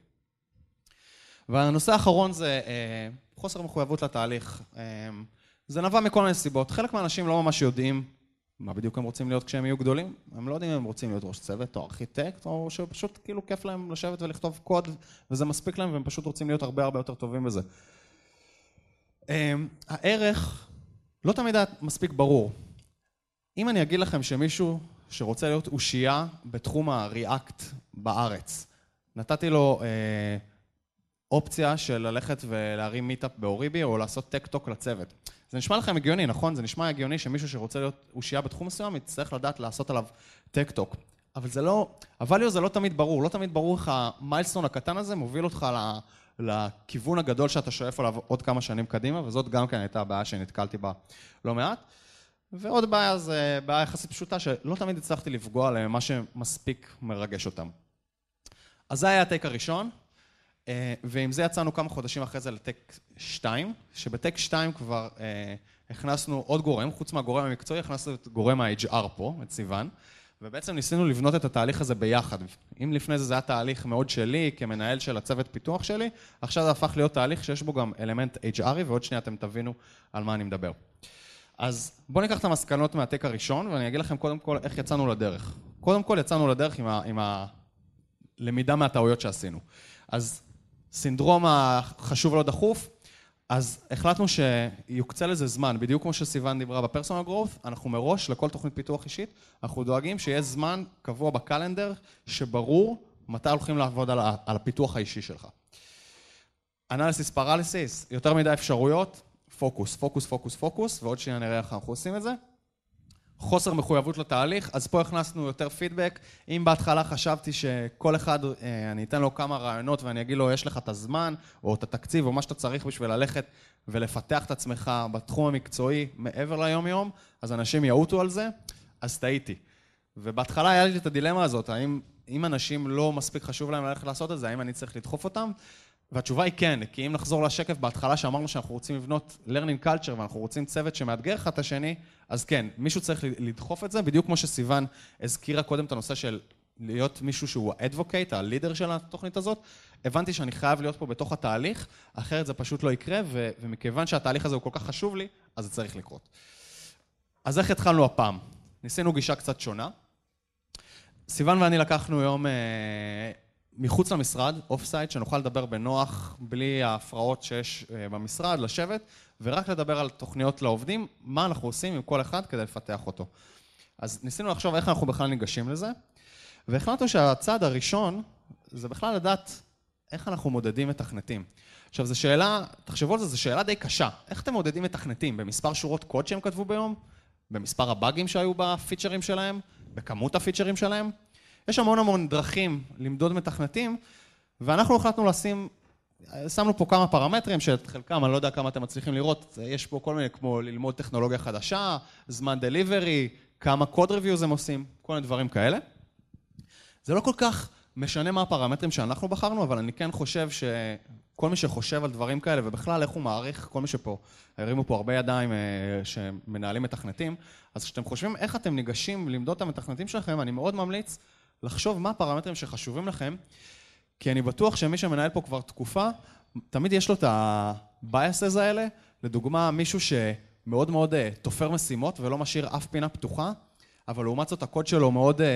והנושא האחרון זה אה, חוסר מחויבות לתהליך. אה, זה נבע מכל מיני סיבות. חלק מהאנשים לא ממש יודעים מה בדיוק הם רוצים להיות כשהם יהיו גדולים? הם לא יודעים אם הם רוצים להיות ראש צוות או ארכיטקט, או שפשוט כאילו כיף להם לשבת ולכתוב קוד וזה מספיק להם והם פשוט רוצים להיות הרבה הרבה יותר טובים בזה. אמ, הערך לא תמיד היה מספיק ברור. אם אני אגיד לכם שמישהו שרוצה להיות אושייה בתחום ה-React בארץ, נתתי לו אה, אופציה של ללכת ולהרים meetup באוריבי או לעשות tech talk לצוות. זה נשמע לכם הגיוני, נכון? זה נשמע הגיוני שמישהו שרוצה להיות אושייה בתחום מסוים, יצטרך לדעת לעשות עליו tech talk. אבל זה לא, ה-value זה לא תמיד ברור, לא תמיד ברור איך ה milestone הקטן הזה מוביל אותך לכיוון הגדול שאתה שואף עליו עוד כמה שנים קדימה, וזאת גם כן הייתה הבעיה שנתקלתי בה לא מעט. ועוד בעיה זה בעיה יחסית פשוטה, שלא תמיד הצלחתי לפגוע עליהם מה שמספיק מרגש אותם. אז זה היה ה take הראשון. אה, ועם זה יצאנו כמה חודשים אחרי זה ל take 2, שב take 2 כבר אה, הכנסנו עוד גורם, חוץ מהגורם המקצועי, הכנסנו את גורם ה-HR פה, את סיוון, ובעצם ניסינו לבנות את התהליך הזה ביחד. אם לפני זה זה היה תהליך מאוד שלי, כמנהל של הצוות פיתוח שלי, עכשיו זה הפך להיות תהליך שיש בו גם אלמנט HRי, ועוד שנייה אתם תבינו על מה אני מדבר. אז בואו ניקח את המסקנות מהטק הראשון, ואני אגיד לכם קודם כל איך יצאנו לדרך. קודם כל יצאנו לדרך עם, ה, הלמידה מהטעויות שעשינו. אז סינדרום החשוב לא דחוף, אז החלטנו שיוקצה לזה זמן, בדיוק כמו שסיוון דיברה בפרסונל גרוף, אנחנו מראש, לכל תוכנית פיתוח אישית, אנחנו דואגים שיהיה זמן קבוע בקלנדר, שברור מתי הולכים לעבוד על, הפיתוח האישי שלך. אנליסיס פרליסיס, יותר מדי אפשרויות, פוקוס, פוקוס, פוקוס, פוקוס, ועוד שנייה נראה איך אנחנו עושים את זה. חוסר מחויבות לתהליך, אז פה הכנסנו יותר פידבק. אם בהתחלה חשבתי שכל אחד, אה, אני אתן לו כמה רעיונות ואני אגיד לו, יש לך את הזמן, או את התקציב, או מה שאתה צריך בשביל ללכת ולפתח את עצמך בתחום המקצועי מעבר ליום-יום, אז אנשים יעוטו על זה, אז טעיתי. ובהתחלה היה לי את הדילמה הזאת, האם אם אנשים לא מספיק חשוב להם ללכת לעשות את זה, האם אני צריך לדחוף אותם? והתשובה היא כן, כי אם נחזור לשקף בהתחלה שאמרנו שאנחנו רוצים לבנות learning culture ואנחנו רוצים צוות שמאתגר אחד את השני, אז כן, מישהו צריך לדחוף את זה, בדיוק כמו שסיוון הזכירה קודם את הנושא של להיות מישהו שהוא ה-advocate, ה leader של התוכנית הזאת, הבנתי שאני חייב להיות פה בתוך התהליך, אחרת זה פשוט לא יקרה, ו- ומכיוון שהתהליך הזה הוא כל כך חשוב לי, אז זה צריך לקרות. אז איך התחלנו הפעם? ניסינו גישה קצת שונה. סיוון ואני לקחנו יום אה, מחוץ למשרד, off-site, שנוכל לדבר בנוח, בלי ההפרעות שיש אה, במשרד, לשבת, ורק לדבר על תוכניות לעובדים, מה אנחנו עושים עם כל אחד כדי לפתח אותו. אז ניסינו לחשוב איך אנחנו בכלל ניגשים לזה, והחלטנו שהצעד הראשון זה בכלל לדעת איך אנחנו מודדים מתכנתים. עכשיו, זו שאלה, תחשבו על זה, זו שאלה די קשה. איך אתם מודדים מתכנתים? במספר שורות קוד שהם כתבו ביום? במספר הבאגים שהיו בפיצ'רים שלהם? בכמות הפיצ'רים שלהם? יש המון המון דרכים למדוד מתכנתים, ואנחנו החלטנו לשים, שמנו פה כמה פרמטרים, שאת חלקם, אני לא יודע כמה אתם מצליחים לראות, יש פה כל מיני, כמו ללמוד טכנולוגיה חדשה, זמן דליברי, כמה קוד ריוויוז הם עושים, כל מיני דברים כאלה. זה לא כל כך משנה מה הפרמטרים שאנחנו בחרנו, אבל אני כן חושב שכל מי שחושב על דברים כאלה, ובכלל איך הוא מעריך, כל מי שפה, הרימו פה הרבה ידיים אה, שמנהלים מתכנתים, אז כשאתם חושבים איך אתם ניגשים למדוד את המתכנתים שלכם, אני מאוד ממליץ לחשוב מה הפרמטרים שחשובים לכם, כי אני בטוח שמי שמנהל פה כבר תקופה, תמיד יש לו את ה-biases האלה. לדוגמה, מישהו שמאוד מאוד אה, תופר משימות ולא משאיר אף פינה פתוחה, אבל לעומת זאת הקוד שלו מאוד אה,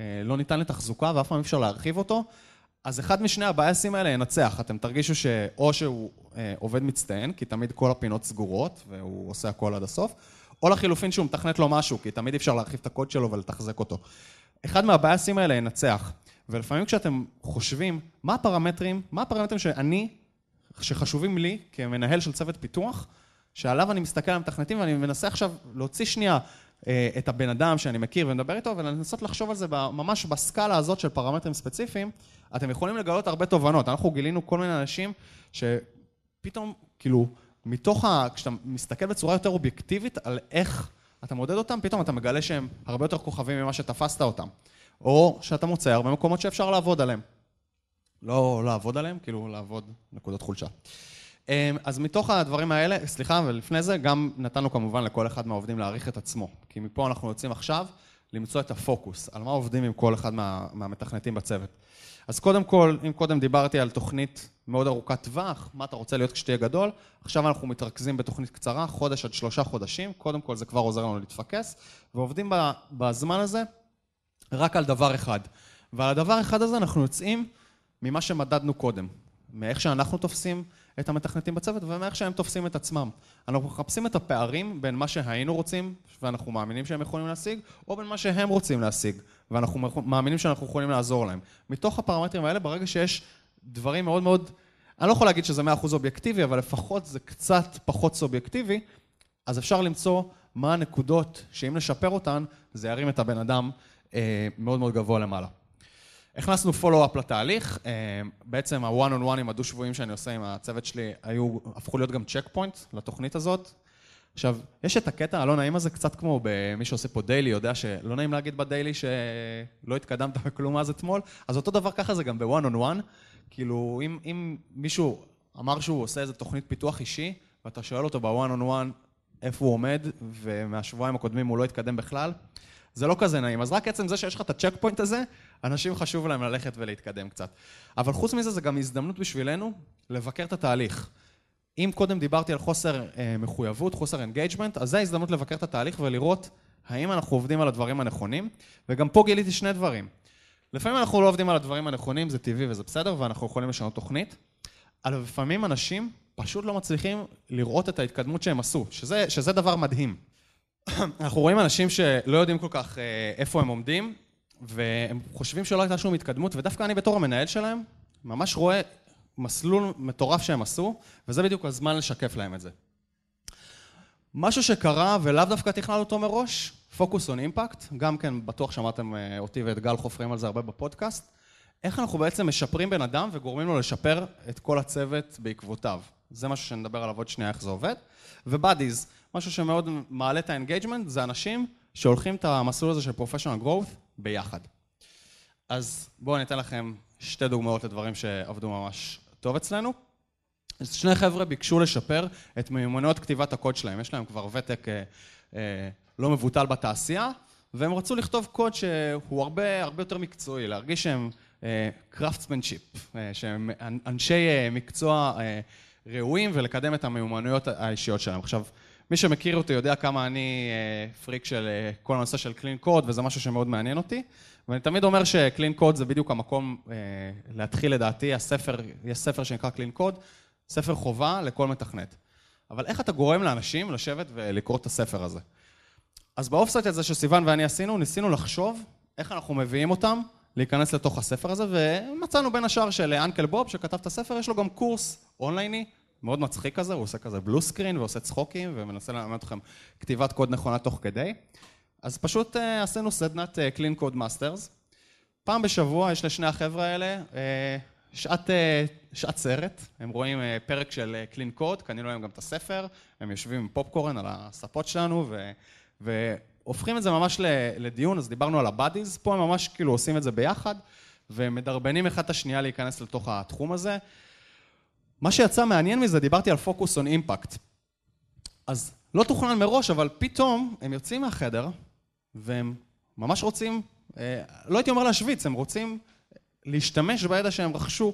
אה, לא ניתן לתחזוקה ואף פעם אי אפשר להרחיב אותו, אז אחד משני הבייסים האלה ינצח. אתם תרגישו שאו שהוא אה, עובד מצטיין, כי תמיד כל הפינות סגורות והוא עושה הכל עד הסוף, או לחילופין שהוא מתכנת לו משהו, כי תמיד אפשר להרחיב את הקוד שלו ולתחזק אותו. אחד מהבייסים האלה ינצח. ולפעמים כשאתם חושבים, מה הפרמטרים, מה הפרמטרים שאני, שחשובים לי כמנהל של צוות פיתוח, שעליו אני מסתכל על המתכנתים ואני מנסה עכשיו להוציא שנייה אה, את הבן אדם שאני מכיר ומדבר איתו, ולנסות לחשוב על זה ממש בסקאלה הזאת של פרמטרים ספציפיים, אתם יכולים לגלות הרבה תובנות. אנחנו גילינו כל מיני אנשים שפתאום, כאילו, מתוך ה... כשאתה מסתכל בצורה יותר אובייקטיבית על איך אתה מודד אותם, פתאום אתה מגלה שהם הרבה יותר כוכבים ממה שתפסת אותם. או שאתה מוצא הרבה מקומות שאפשר לעבוד עליהם. לא לעבוד עליהם, כאילו לעבוד נקודות חולשה. אמ, אז מתוך הדברים האלה, סליחה, ולפני זה גם נתנו כמובן לכל אחד מהעובדים להעריך את עצמו. כי מפה אנחנו יוצאים עכשיו למצוא את הפוקוס, על מה עובדים עם כל אחד מה, מהמתכנתים בצוות. אז קודם כל, אם קודם דיברתי על תוכנית מאוד ארוכת טווח, מה אתה רוצה להיות כשתהיה גדול, עכשיו אנחנו מתרכזים בתוכנית קצרה, חודש עד שלושה חודשים, קודם כל זה כבר עוזר לנו להתפקס, ועובדים בזמן הזה רק על דבר אחד. ועל הדבר האחד הזה אנחנו יוצאים ממה שמדדנו קודם, מאיך שאנחנו תופסים את המתכנתים בצוות ומאיך שהם תופסים את עצמם. אנחנו מחפשים את הפערים בין מה שהיינו רוצים ואנחנו מאמינים שהם יכולים להשיג, או בין מה שהם רוצים להשיג ואנחנו מאמינים שאנחנו יכולים לעזור להם. מתוך הפרמטרים האלה, ברגע שיש דברים מאוד מאוד, אני לא יכול להגיד שזה 100% אובייקטיבי, אבל לפחות זה קצת פחות סובייקטיבי, אז אפשר למצוא מה הנקודות שאם נשפר אותן, זה ירים את הבן אדם אה, מאוד מאוד גבוה למעלה. הכנסנו פולו-אפ לתהליך, אה, בעצם ה-one on one עם הדו-שבועים שאני עושה עם הצוות שלי, היו, הפכו להיות גם צ'ק פוינט לתוכנית הזאת. עכשיו, יש את הקטע הלא נעים הזה, קצת כמו במי שעושה פה דיילי, יודע שלא נעים להגיד בדיילי שלא התקדמת בכלום אז אתמול, אז אותו דבר ככה זה גם ב-one on one. כאילו, אם, אם מישהו אמר שהוא עושה איזה תוכנית פיתוח אישי, ואתה שואל אותו ב-one on one איפה הוא עומד, ומהשבועיים הקודמים הוא לא התקדם בכלל, זה לא כזה נעים. אז רק עצם זה שיש לך את הצ'ק פוינט הזה, אנשים חשוב להם ללכת ולהתקדם קצת. אבל חוץ מזה, זה גם הזדמנות בשבילנו לבקר את התהליך. אם קודם דיברתי על חוסר אה, מחויבות, חוסר engagement, אז זו ההזדמנות לבקר את התהליך ולראות האם אנחנו עובדים על הדברים הנכונים, וגם פה גיליתי שני דברים. לפעמים אנחנו לא עובדים על הדברים הנכונים, זה טבעי וזה בסדר, ואנחנו יכולים לשנות תוכנית, אבל לפעמים אנשים פשוט לא מצליחים לראות את ההתקדמות שהם עשו, שזה, שזה דבר מדהים. אנחנו רואים אנשים שלא יודעים כל כך אה, איפה הם עומדים, והם חושבים שלא הייתה שום התקדמות, ודווקא אני בתור המנהל שלהם, ממש רואה מסלול מטורף שהם עשו, וזה בדיוק הזמן לשקף להם את זה. משהו שקרה ולאו דווקא תכננו אותו מראש, focus on impact, גם כן בטוח שמעתם אה, אותי ואת גל חופרים על זה הרבה בפודקאסט, איך אנחנו בעצם משפרים בן אדם וגורמים לו לשפר את כל הצוות בעקבותיו. זה משהו שנדבר עליו עוד שנייה איך זה עובד. ו buddies, משהו שמאוד מעלה את ה engagement, זה אנשים שהולכים את המסלול הזה של professional growth ביחד. אז בואו אני אתן לכם שתי דוגמאות לדברים שעבדו ממש טוב אצלנו. אז שני חבר'ה ביקשו לשפר את מיומנויות כתיבת הקוד שלהם, יש להם כבר ותק אה, אה, לא מבוטל בתעשייה, והם רצו לכתוב קוד שהוא הרבה, הרבה יותר מקצועי, להרגיש שהם craftsmanship, אה, שהם אנשי אה, מקצוע אה, ראויים ולקדם את המיומנויות האישיות שלהם. עכשיו, מי שמכיר אותי יודע כמה אני פריק של כל הנושא של clean code, וזה משהו שמאוד מעניין אותי. ואני תמיד אומר ש clean code זה בדיוק המקום להתחיל לדעתי, הספר, יש ספר שנקרא clean code, ספר חובה לכל מתכנת. אבל איך אתה גורם לאנשים לשבת ולקרוא את הספר הזה? אז ב off-site הזה שסיוון ואני עשינו, ניסינו לחשוב איך אנחנו מביאים אותם להיכנס לתוך הספר הזה, ומצאנו בין השאר של Uncle Bob שכתב את הספר, יש לו גם קורס אונלייני, מאוד מצחיק כזה, הוא עושה כזה blue screen ועושה צחוקים ומנסה ללמד אתכם כתיבת קוד נכונה תוך כדי. אז פשוט uh, עשינו סדנת uh, Clean Code Masters. פעם בשבוע יש לשני החבר'ה האלה uh, שעת, uh, שעת סרט, הם רואים uh, פרק של uh, Clean Code, קנינו להם גם את הספר, הם יושבים עם פופקורן על הספות שלנו ו... ו... הופכים את זה ממש לדיון, אז דיברנו על הבאדיז, פה הם ממש כאילו עושים את זה ביחד, ומדרבנים אחד את השנייה להיכנס לתוך התחום הזה. מה שיצא מעניין מזה, דיברתי על פוקוס און אימפקט. אז לא תוכנן מראש, אבל פתאום הם יוצאים מהחדר, והם ממש רוצים, אה, לא הייתי אומר להשוויץ, הם רוצים להשתמש בידע שהם רכשו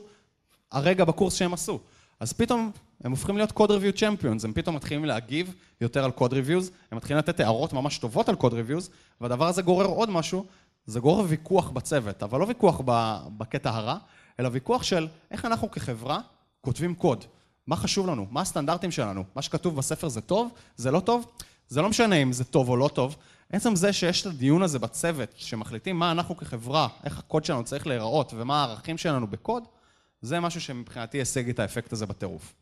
הרגע בקורס שהם עשו. אז פתאום הם הופכים להיות code review champions, הם פתאום מתחילים להגיב יותר על code reviews, הם מתחילים לתת הערות ממש טובות על code reviews, והדבר הזה גורר עוד משהו, זה גורר ויכוח בצוות, אבל לא ויכוח בקטע הרע, אלא ויכוח של איך אנחנו כחברה כותבים קוד. מה חשוב לנו? מה הסטנדרטים שלנו? מה שכתוב בספר זה טוב? זה לא טוב? זה לא משנה אם זה טוב או לא טוב. עצם זה שיש את הדיון הזה בצוות, שמחליטים מה אנחנו כחברה, איך הקוד שלנו צריך להיראות ומה הערכים שלנו בקוד, זה משהו שמבחינתי השג את האפקט הזה בטירוף.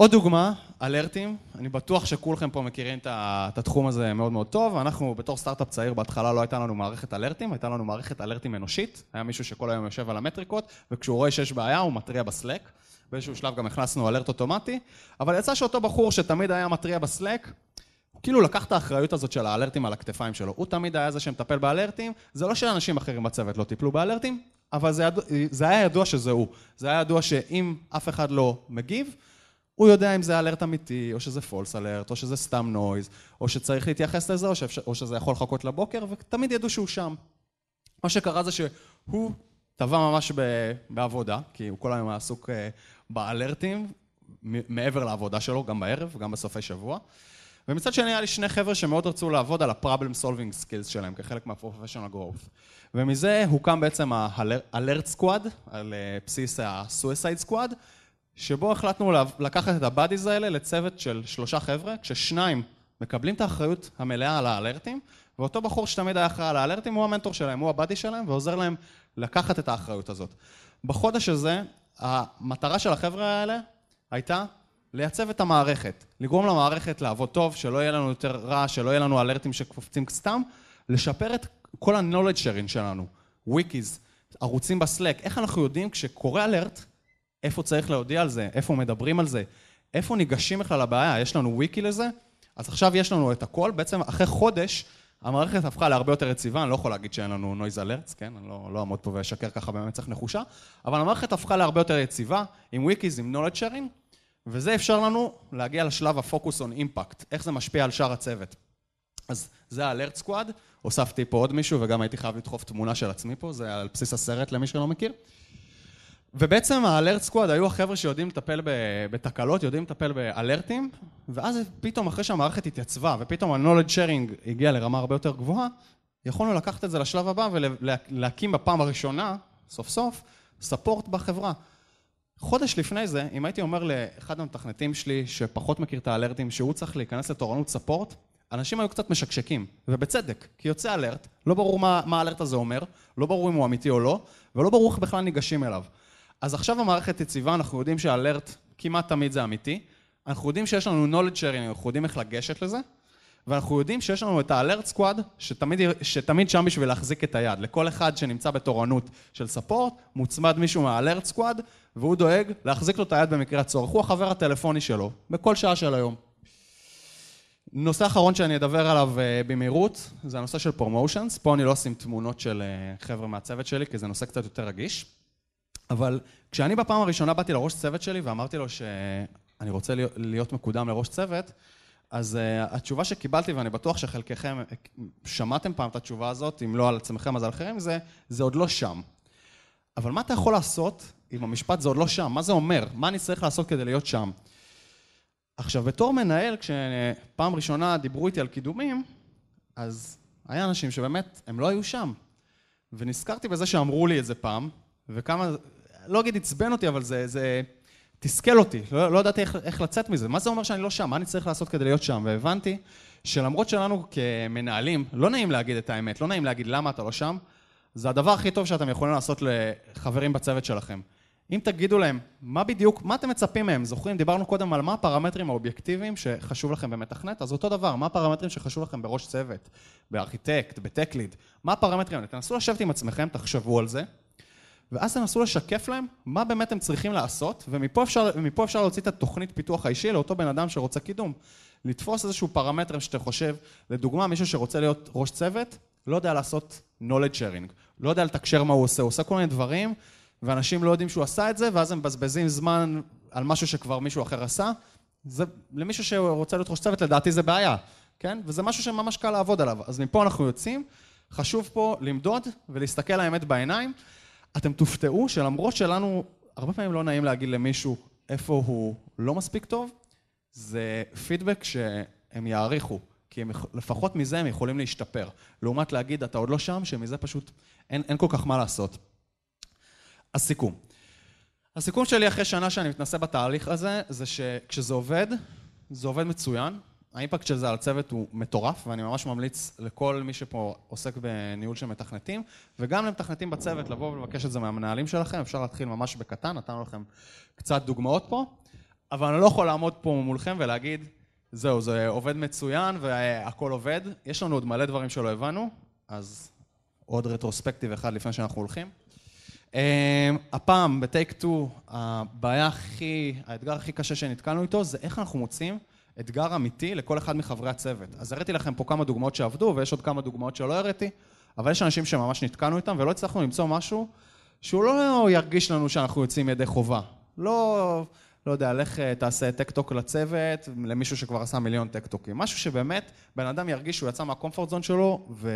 עוד דוגמה, אלרטים, אני בטוח שכולכם פה מכירים את התחום הזה מאוד מאוד טוב, אנחנו בתור סטארט-אפ צעיר בהתחלה לא הייתה לנו מערכת אלרטים, הייתה לנו מערכת אלרטים אנושית, היה מישהו שכל היום יושב על המטריקות, וכשהוא רואה שיש בעיה הוא מתריע בסלק, באיזשהו שלב גם הכנסנו אלרט אוטומטי, אבל יצא שאותו בחור שתמיד היה מתריע בסלק, כאילו לקח את האחריות הזאת של האלרטים על הכתפיים שלו, הוא תמיד היה זה שמטפל באלרטים, זה לא שאנשים אחרים בצוות לא טיפלו באלרטים, אבל זה, ידוע, זה היה ידוע שזה הוא. זה היה ידוע שאם אף אחד לא מגיב, הוא יודע אם זה אלרט אמיתי, או שזה פולס אלרט, או שזה סתם נויז, או שצריך להתייחס לזה, או, שאפשר, או שזה יכול לחכות לבוקר, ותמיד ידעו שהוא שם. מה שקרה זה שהוא טבע ממש ב, בעבודה, כי הוא כל היום עסוק אה, באלרטים, מעבר לעבודה שלו, גם בערב, גם בסופי שבוע. ומצד שני היה לי שני חבר'ה שמאוד רצו לעבוד על ה-problem solving skills שלהם כחלק מה-professional growth. ומזה הוקם בעצם ה-alert squad על אה, בסיס ה-suicide squad, שבו החלטנו לקחת את הבאדיז האלה לצוות של שלושה חבר'ה, כששניים מקבלים את האחריות המלאה על האלרטים, ואותו בחור שתמיד היה אחראי על האלרטים הוא המנטור שלהם, הוא הבאדי שלהם, ועוזר להם לקחת את האחריות הזאת. בחודש הזה, המטרה של החבר'ה האלה הייתה לייצב את המערכת, לגרום למערכת לעבוד טוב, שלא יהיה לנו יותר רע, שלא יהיה לנו אלרטים שקופצים סתם, לשפר את כל ה-knowledge sharing שלנו, וויקיז, ערוצים בסלק, איך אנחנו יודעים כשקורה אלרט, איפה צריך להודיע על זה, איפה מדברים על זה, איפה ניגשים בכלל לבעיה, יש לנו וויקי לזה, אז עכשיו יש לנו את הכל, בעצם אחרי חודש המערכת הפכה להרבה יותר יציבה, אני לא יכול להגיד שאין לנו noise alerts, כן? אני לא, לא אעמוד פה ואשקר ככה במצח נחושה, אבל המערכת הפכה להרבה יותר יציבה, עם wikis, עם knowledge sharing, וזה אפשר לנו להגיע לשלב ה focus on impact, איך זה משפיע על שאר הצוות. אז זה ה alert squad, הוספתי פה עוד מישהו וגם הייתי חייב לדחוף תמונה של עצמי פה, זה על בסיס הסרט למי שלא מכיר. ובעצם ה alert squad היו החבר'ה שיודעים לטפל בתקלות, יודעים לטפל באלרטים, ואז פתאום אחרי שהמערכת התייצבה ופתאום ה-knowledge sharing הגיע לרמה הרבה יותר גבוהה, יכולנו לקחת את זה לשלב הבא ולהקים בפעם הראשונה, סוף סוף, ספורט בחברה. חודש לפני זה, אם הייתי אומר לאחד המתכנתים שלי שפחות מכיר את האלרטים, שהוא צריך להיכנס לתורנות ספורט, אנשים היו קצת משקשקים, ובצדק, כי יוצא אלרט, לא ברור מה האלרט הזה אומר, לא ברור אם הוא אמיתי או לא, ולא ברור איך בכלל ניגשים אליו. אז עכשיו המערכת יציבה, אנחנו יודעים שה alert כמעט תמיד זה אמיתי, אנחנו יודעים שיש לנו knowledge sharing, אנחנו יודעים איך לגשת לזה, ואנחנו יודעים שיש לנו את ה alert squad, שתמיד, שתמיד שם בשביל להחזיק את היד. לכל אחד שנמצא בתורנות של support, מוצמד מישהו מה alert squad, והוא דואג להחזיק לו את היד במקרה הצורך. הוא החבר הטלפוני שלו, בכל שעה של היום. נושא אחרון שאני אדבר עליו אה, במהירות, זה הנושא של promotions. פה אני לא אשים תמונות של אה, חבר'ה מהצוות שלי, כי זה נושא קצת יותר רגיש. אבל כשאני בפעם הראשונה באתי לראש צוות שלי ואמרתי לו שאני רוצה להיות, מקודם לראש צוות, אז uh, התשובה שקיבלתי, ואני בטוח שחלקכם שמעתם פעם את התשובה הזאת, אם לא על עצמכם אז על אחרים, זה, זה עוד לא שם. אבל מה אתה יכול לעשות אם המשפט זה עוד לא שם? מה זה אומר? מה אני צריך לעשות כדי להיות שם? עכשיו, בתור מנהל, כשפעם ראשונה דיברו איתי על קידומים, אז היה אנשים שבאמת, הם לא היו שם. ונזכרתי בזה שאמרו לי את זה פעם, וכמה, לא אגיד עצבן אותי, אבל זה, זה תסכל אותי, לא, לא ידעתי איך, איך לצאת מזה. מה זה אומר שאני לא שם? מה אני צריך לעשות כדי להיות שם? והבנתי שלמרות שלנו כמנהלים, לא נעים להגיד את האמת, לא נעים להגיד למה אתה לא שם, זה הדבר הכי טוב שאתם יכולים לעשות לחברים בצוות שלכם. אם תגידו להם מה בדיוק, מה אתם מצפים מהם, זוכרים, דיברנו קודם על מה הפרמטרים האובייקטיביים שחשוב לכם במתכנת, אז אותו דבר, מה הפרמטרים שחשוב לכם בראש צוות, בארכיטקט, בטק ליד, מה הפרמטרים, תנסו לשבת עם עצמכם, תחשבו על זה, ואז תנסו לשקף להם מה באמת הם צריכים לעשות, ומפה אפשר, ומפה אפשר להוציא את התוכנית פיתוח האישי לאותו בן אדם שרוצה קידום. לתפוס איזשהו פרמטר שאתה חושב, לדוגמה, מישהו שרוצה להיות ראש צוות, לא יודע לעשות knowledge sharing, לא יודע לתקשר מה הוא עושה, הוא עושה כל מיני דברים, ואנשים לא יודעים שהוא עשה את זה, ואז הם מבזבזים זמן על משהו שכבר מישהו אחר עשה. זה, למישהו שרוצה להיות ראש צוות, לדעתי זה בעיה, כן? וזה משהו שממש קל לעבוד עליו. אז מפה אנחנו יוצאים, חשוב פה למדוד ולהסתכל לאמת בעיניים. אתם תופתעו שלמרות שלנו, הרבה פעמים לא נעים להגיד למישהו איפה הוא לא מספיק טוב, זה פידבק שהם יעריכו, כי הם, לפחות מזה הם יכולים להשתפר. לעומת להגיד, אתה עוד לא שם, שמזה פשוט אין, אין כל כך מה לעשות. הסיכום. הסיכום שלי אחרי שנה שאני מתנסה בתהליך הזה, זה שכשזה עובד, זה עובד מצוין. האימפקט של זה על הצוות הוא מטורף, ואני ממש ממליץ לכל מי שפה עוסק בניהול של מתכנתים, וגם למתכנתים בצוות לבוא ולבקש את זה מהמנהלים שלכם, אפשר להתחיל ממש בקטן, נתנו לכם קצת דוגמאות פה, אבל אני לא יכול לעמוד פה מולכם ולהגיד, זהו, זה עובד מצוין והכל עובד. יש לנו עוד מלא דברים שלא הבנו, אז עוד retrospective אחד לפני שאנחנו הולכים. אמ, הפעם, ב take 2, הבעיה הכי, האתגר הכי קשה שנתקלנו איתו, זה איך אנחנו מוצאים אתגר אמיתי לכל אחד מחברי הצוות. אז הראיתי לכם פה כמה דוגמאות שעבדו, ויש עוד כמה דוגמאות שלא הראיתי, אבל יש אנשים שממש נתקענו איתם, ולא הצלחנו למצוא משהו שהוא לא ירגיש לנו שאנחנו יוצאים ידי חובה. לא, לא יודע, לך אה, תעשה tech talk לצוות, למישהו שכבר עשה מיליון tech talkים. משהו שבאמת בן אדם ירגיש שהוא יצא מה comfort zone שלו ו...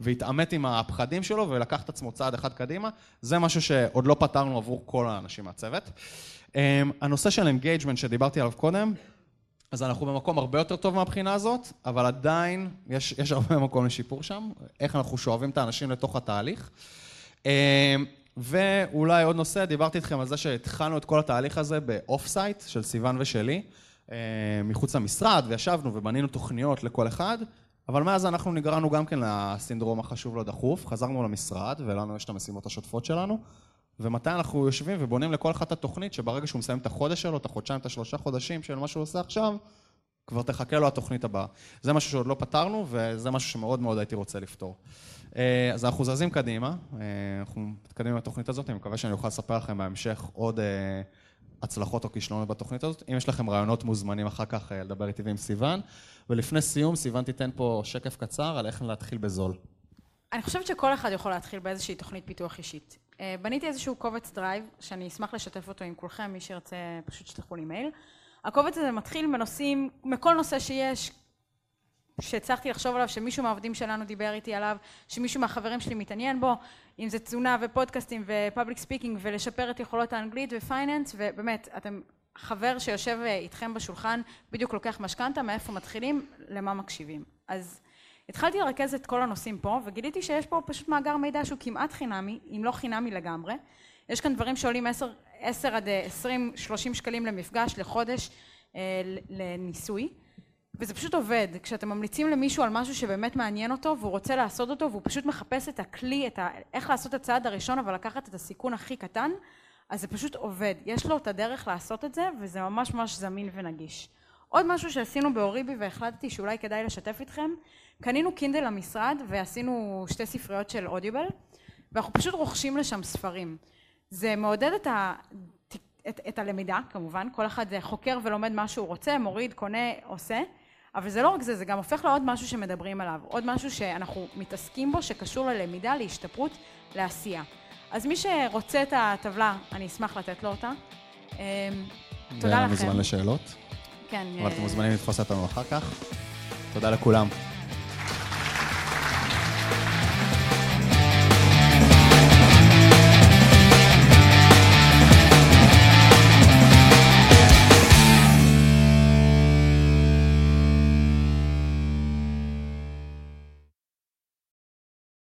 והתעמת עם הפחדים שלו ולקח את עצמו צעד אחד קדימה. זה משהו שעוד לא פתרנו עבור כל האנשים מהצוות. אמ, הנושא של engagement שדיברתי עליו קודם, אז אנחנו במקום הרבה יותר טוב מהבחינה הזאת, אבל עדיין יש, יש הרבה מקום לשיפור שם, איך אנחנו שואבים את האנשים לתוך התהליך. אמ, ואולי עוד נושא, דיברתי איתכם על זה שהתחלנו את כל התהליך הזה ב off-site של סיוון ושלי, אמ, מחוץ למשרד, וישבנו ובנינו תוכניות לכל אחד, אבל מאז אנחנו נגררנו גם כן לסינדרום החשוב לא דחוף, חזרנו למשרד, ולנו יש את המשימות השוטפות שלנו, ומתי אנחנו יושבים ובונים לכל אחד את התוכנית, שברגע שהוא מסיים את החודש שלו, את החודשיים, את השלושה חודשים של מה שהוא עושה עכשיו, כבר תחכה לו התוכנית הבאה. זה משהו שעוד לא פתרנו, וזה משהו שמאוד מאוד הייתי רוצה לפתור. אה, אז אנחנו זזים קדימה, אה, אנחנו מתקדמים עם התוכנית הזאת, אני מקווה שאני אוכל לספר לכם בהמשך עוד אה, הצלחות או כישלונות בתוכנית הזאת. אם יש לכם רעיונות מוזמנים אחר כך לדבר איתי ועם סיוון. ולפני סיום, סיוון תיתן פה שקף קצר על איך להתחיל בזול. אני חושבת שכל אחד יכול להתחיל באיזושהי תוכנית פיתוח אישית. אה, בניתי איזשהו קובץ Drive, שאני אשמח לשתף אותו עם כולכם, מי שירצה פשוט תשלחו לי מייל. הקובץ הזה מתחיל מנושאים, מכל נושא שיש, שהצלחתי לחשוב עליו, שמישהו מהעובדים שלנו דיבר איתי עליו, שמישהו מהחברים שלי מתעניין בו, אם זה תזונה ופודקאסטים ו public speaking ולשפר את יכולות האנגלית ו finance, ובאמת, אתם חבר שיושב איתכם בשולחן, בדיוק לוקח משכנתה, מאיפה מתחילים, למה מקשיבים. אז התחלתי לרכז את כל הנושאים פה, וגיליתי שיש פה פשוט מאגר מידע שהוא כמעט חינמי, אם לא חינמי לגמרי. יש כאן דברים שעולים 10, 10 עד 20, 30 שקלים למפגש, לחודש, אה, לניסוי. וזה פשוט עובד. כשאתם ממליצים למישהו על משהו שבאמת מעניין אותו, והוא רוצה לעשות אותו, והוא פשוט מחפש את הכלי, את ה... איך לעשות את הצעד הראשון, אבל לקחת את הסיכון הכי קטן, אז זה פשוט עובד. יש לו את הדרך לעשות את זה, וזה ממש ממש זמין ונגיש. עוד משהו שעשינו באוריבי והחלטתי שאולי כדאי לשתף איתכם, קנינו קינדל למשרד ועשינו שתי ספריות של אודיובל ואנחנו פשוט רוכשים לשם ספרים. זה מעודד את, ה... את, את הלמידה כמובן, כל אחד חוקר ולומד מה שהוא רוצה, מוריד, קונה, עושה, אבל זה לא רק זה, זה גם הופך לעוד משהו שמדברים עליו, עוד משהו שאנחנו מתעסקים בו שקשור ללמידה, להשתפרות, לעשייה. אז מי שרוצה את הטבלה, אני אשמח לתת לו אותה. אמ, תודה ואין לנו לכם. זמן לשאלות, כן. אבל אתם אה, מוזמנים לתפוס אותנו אחר כך. תודה לכולם.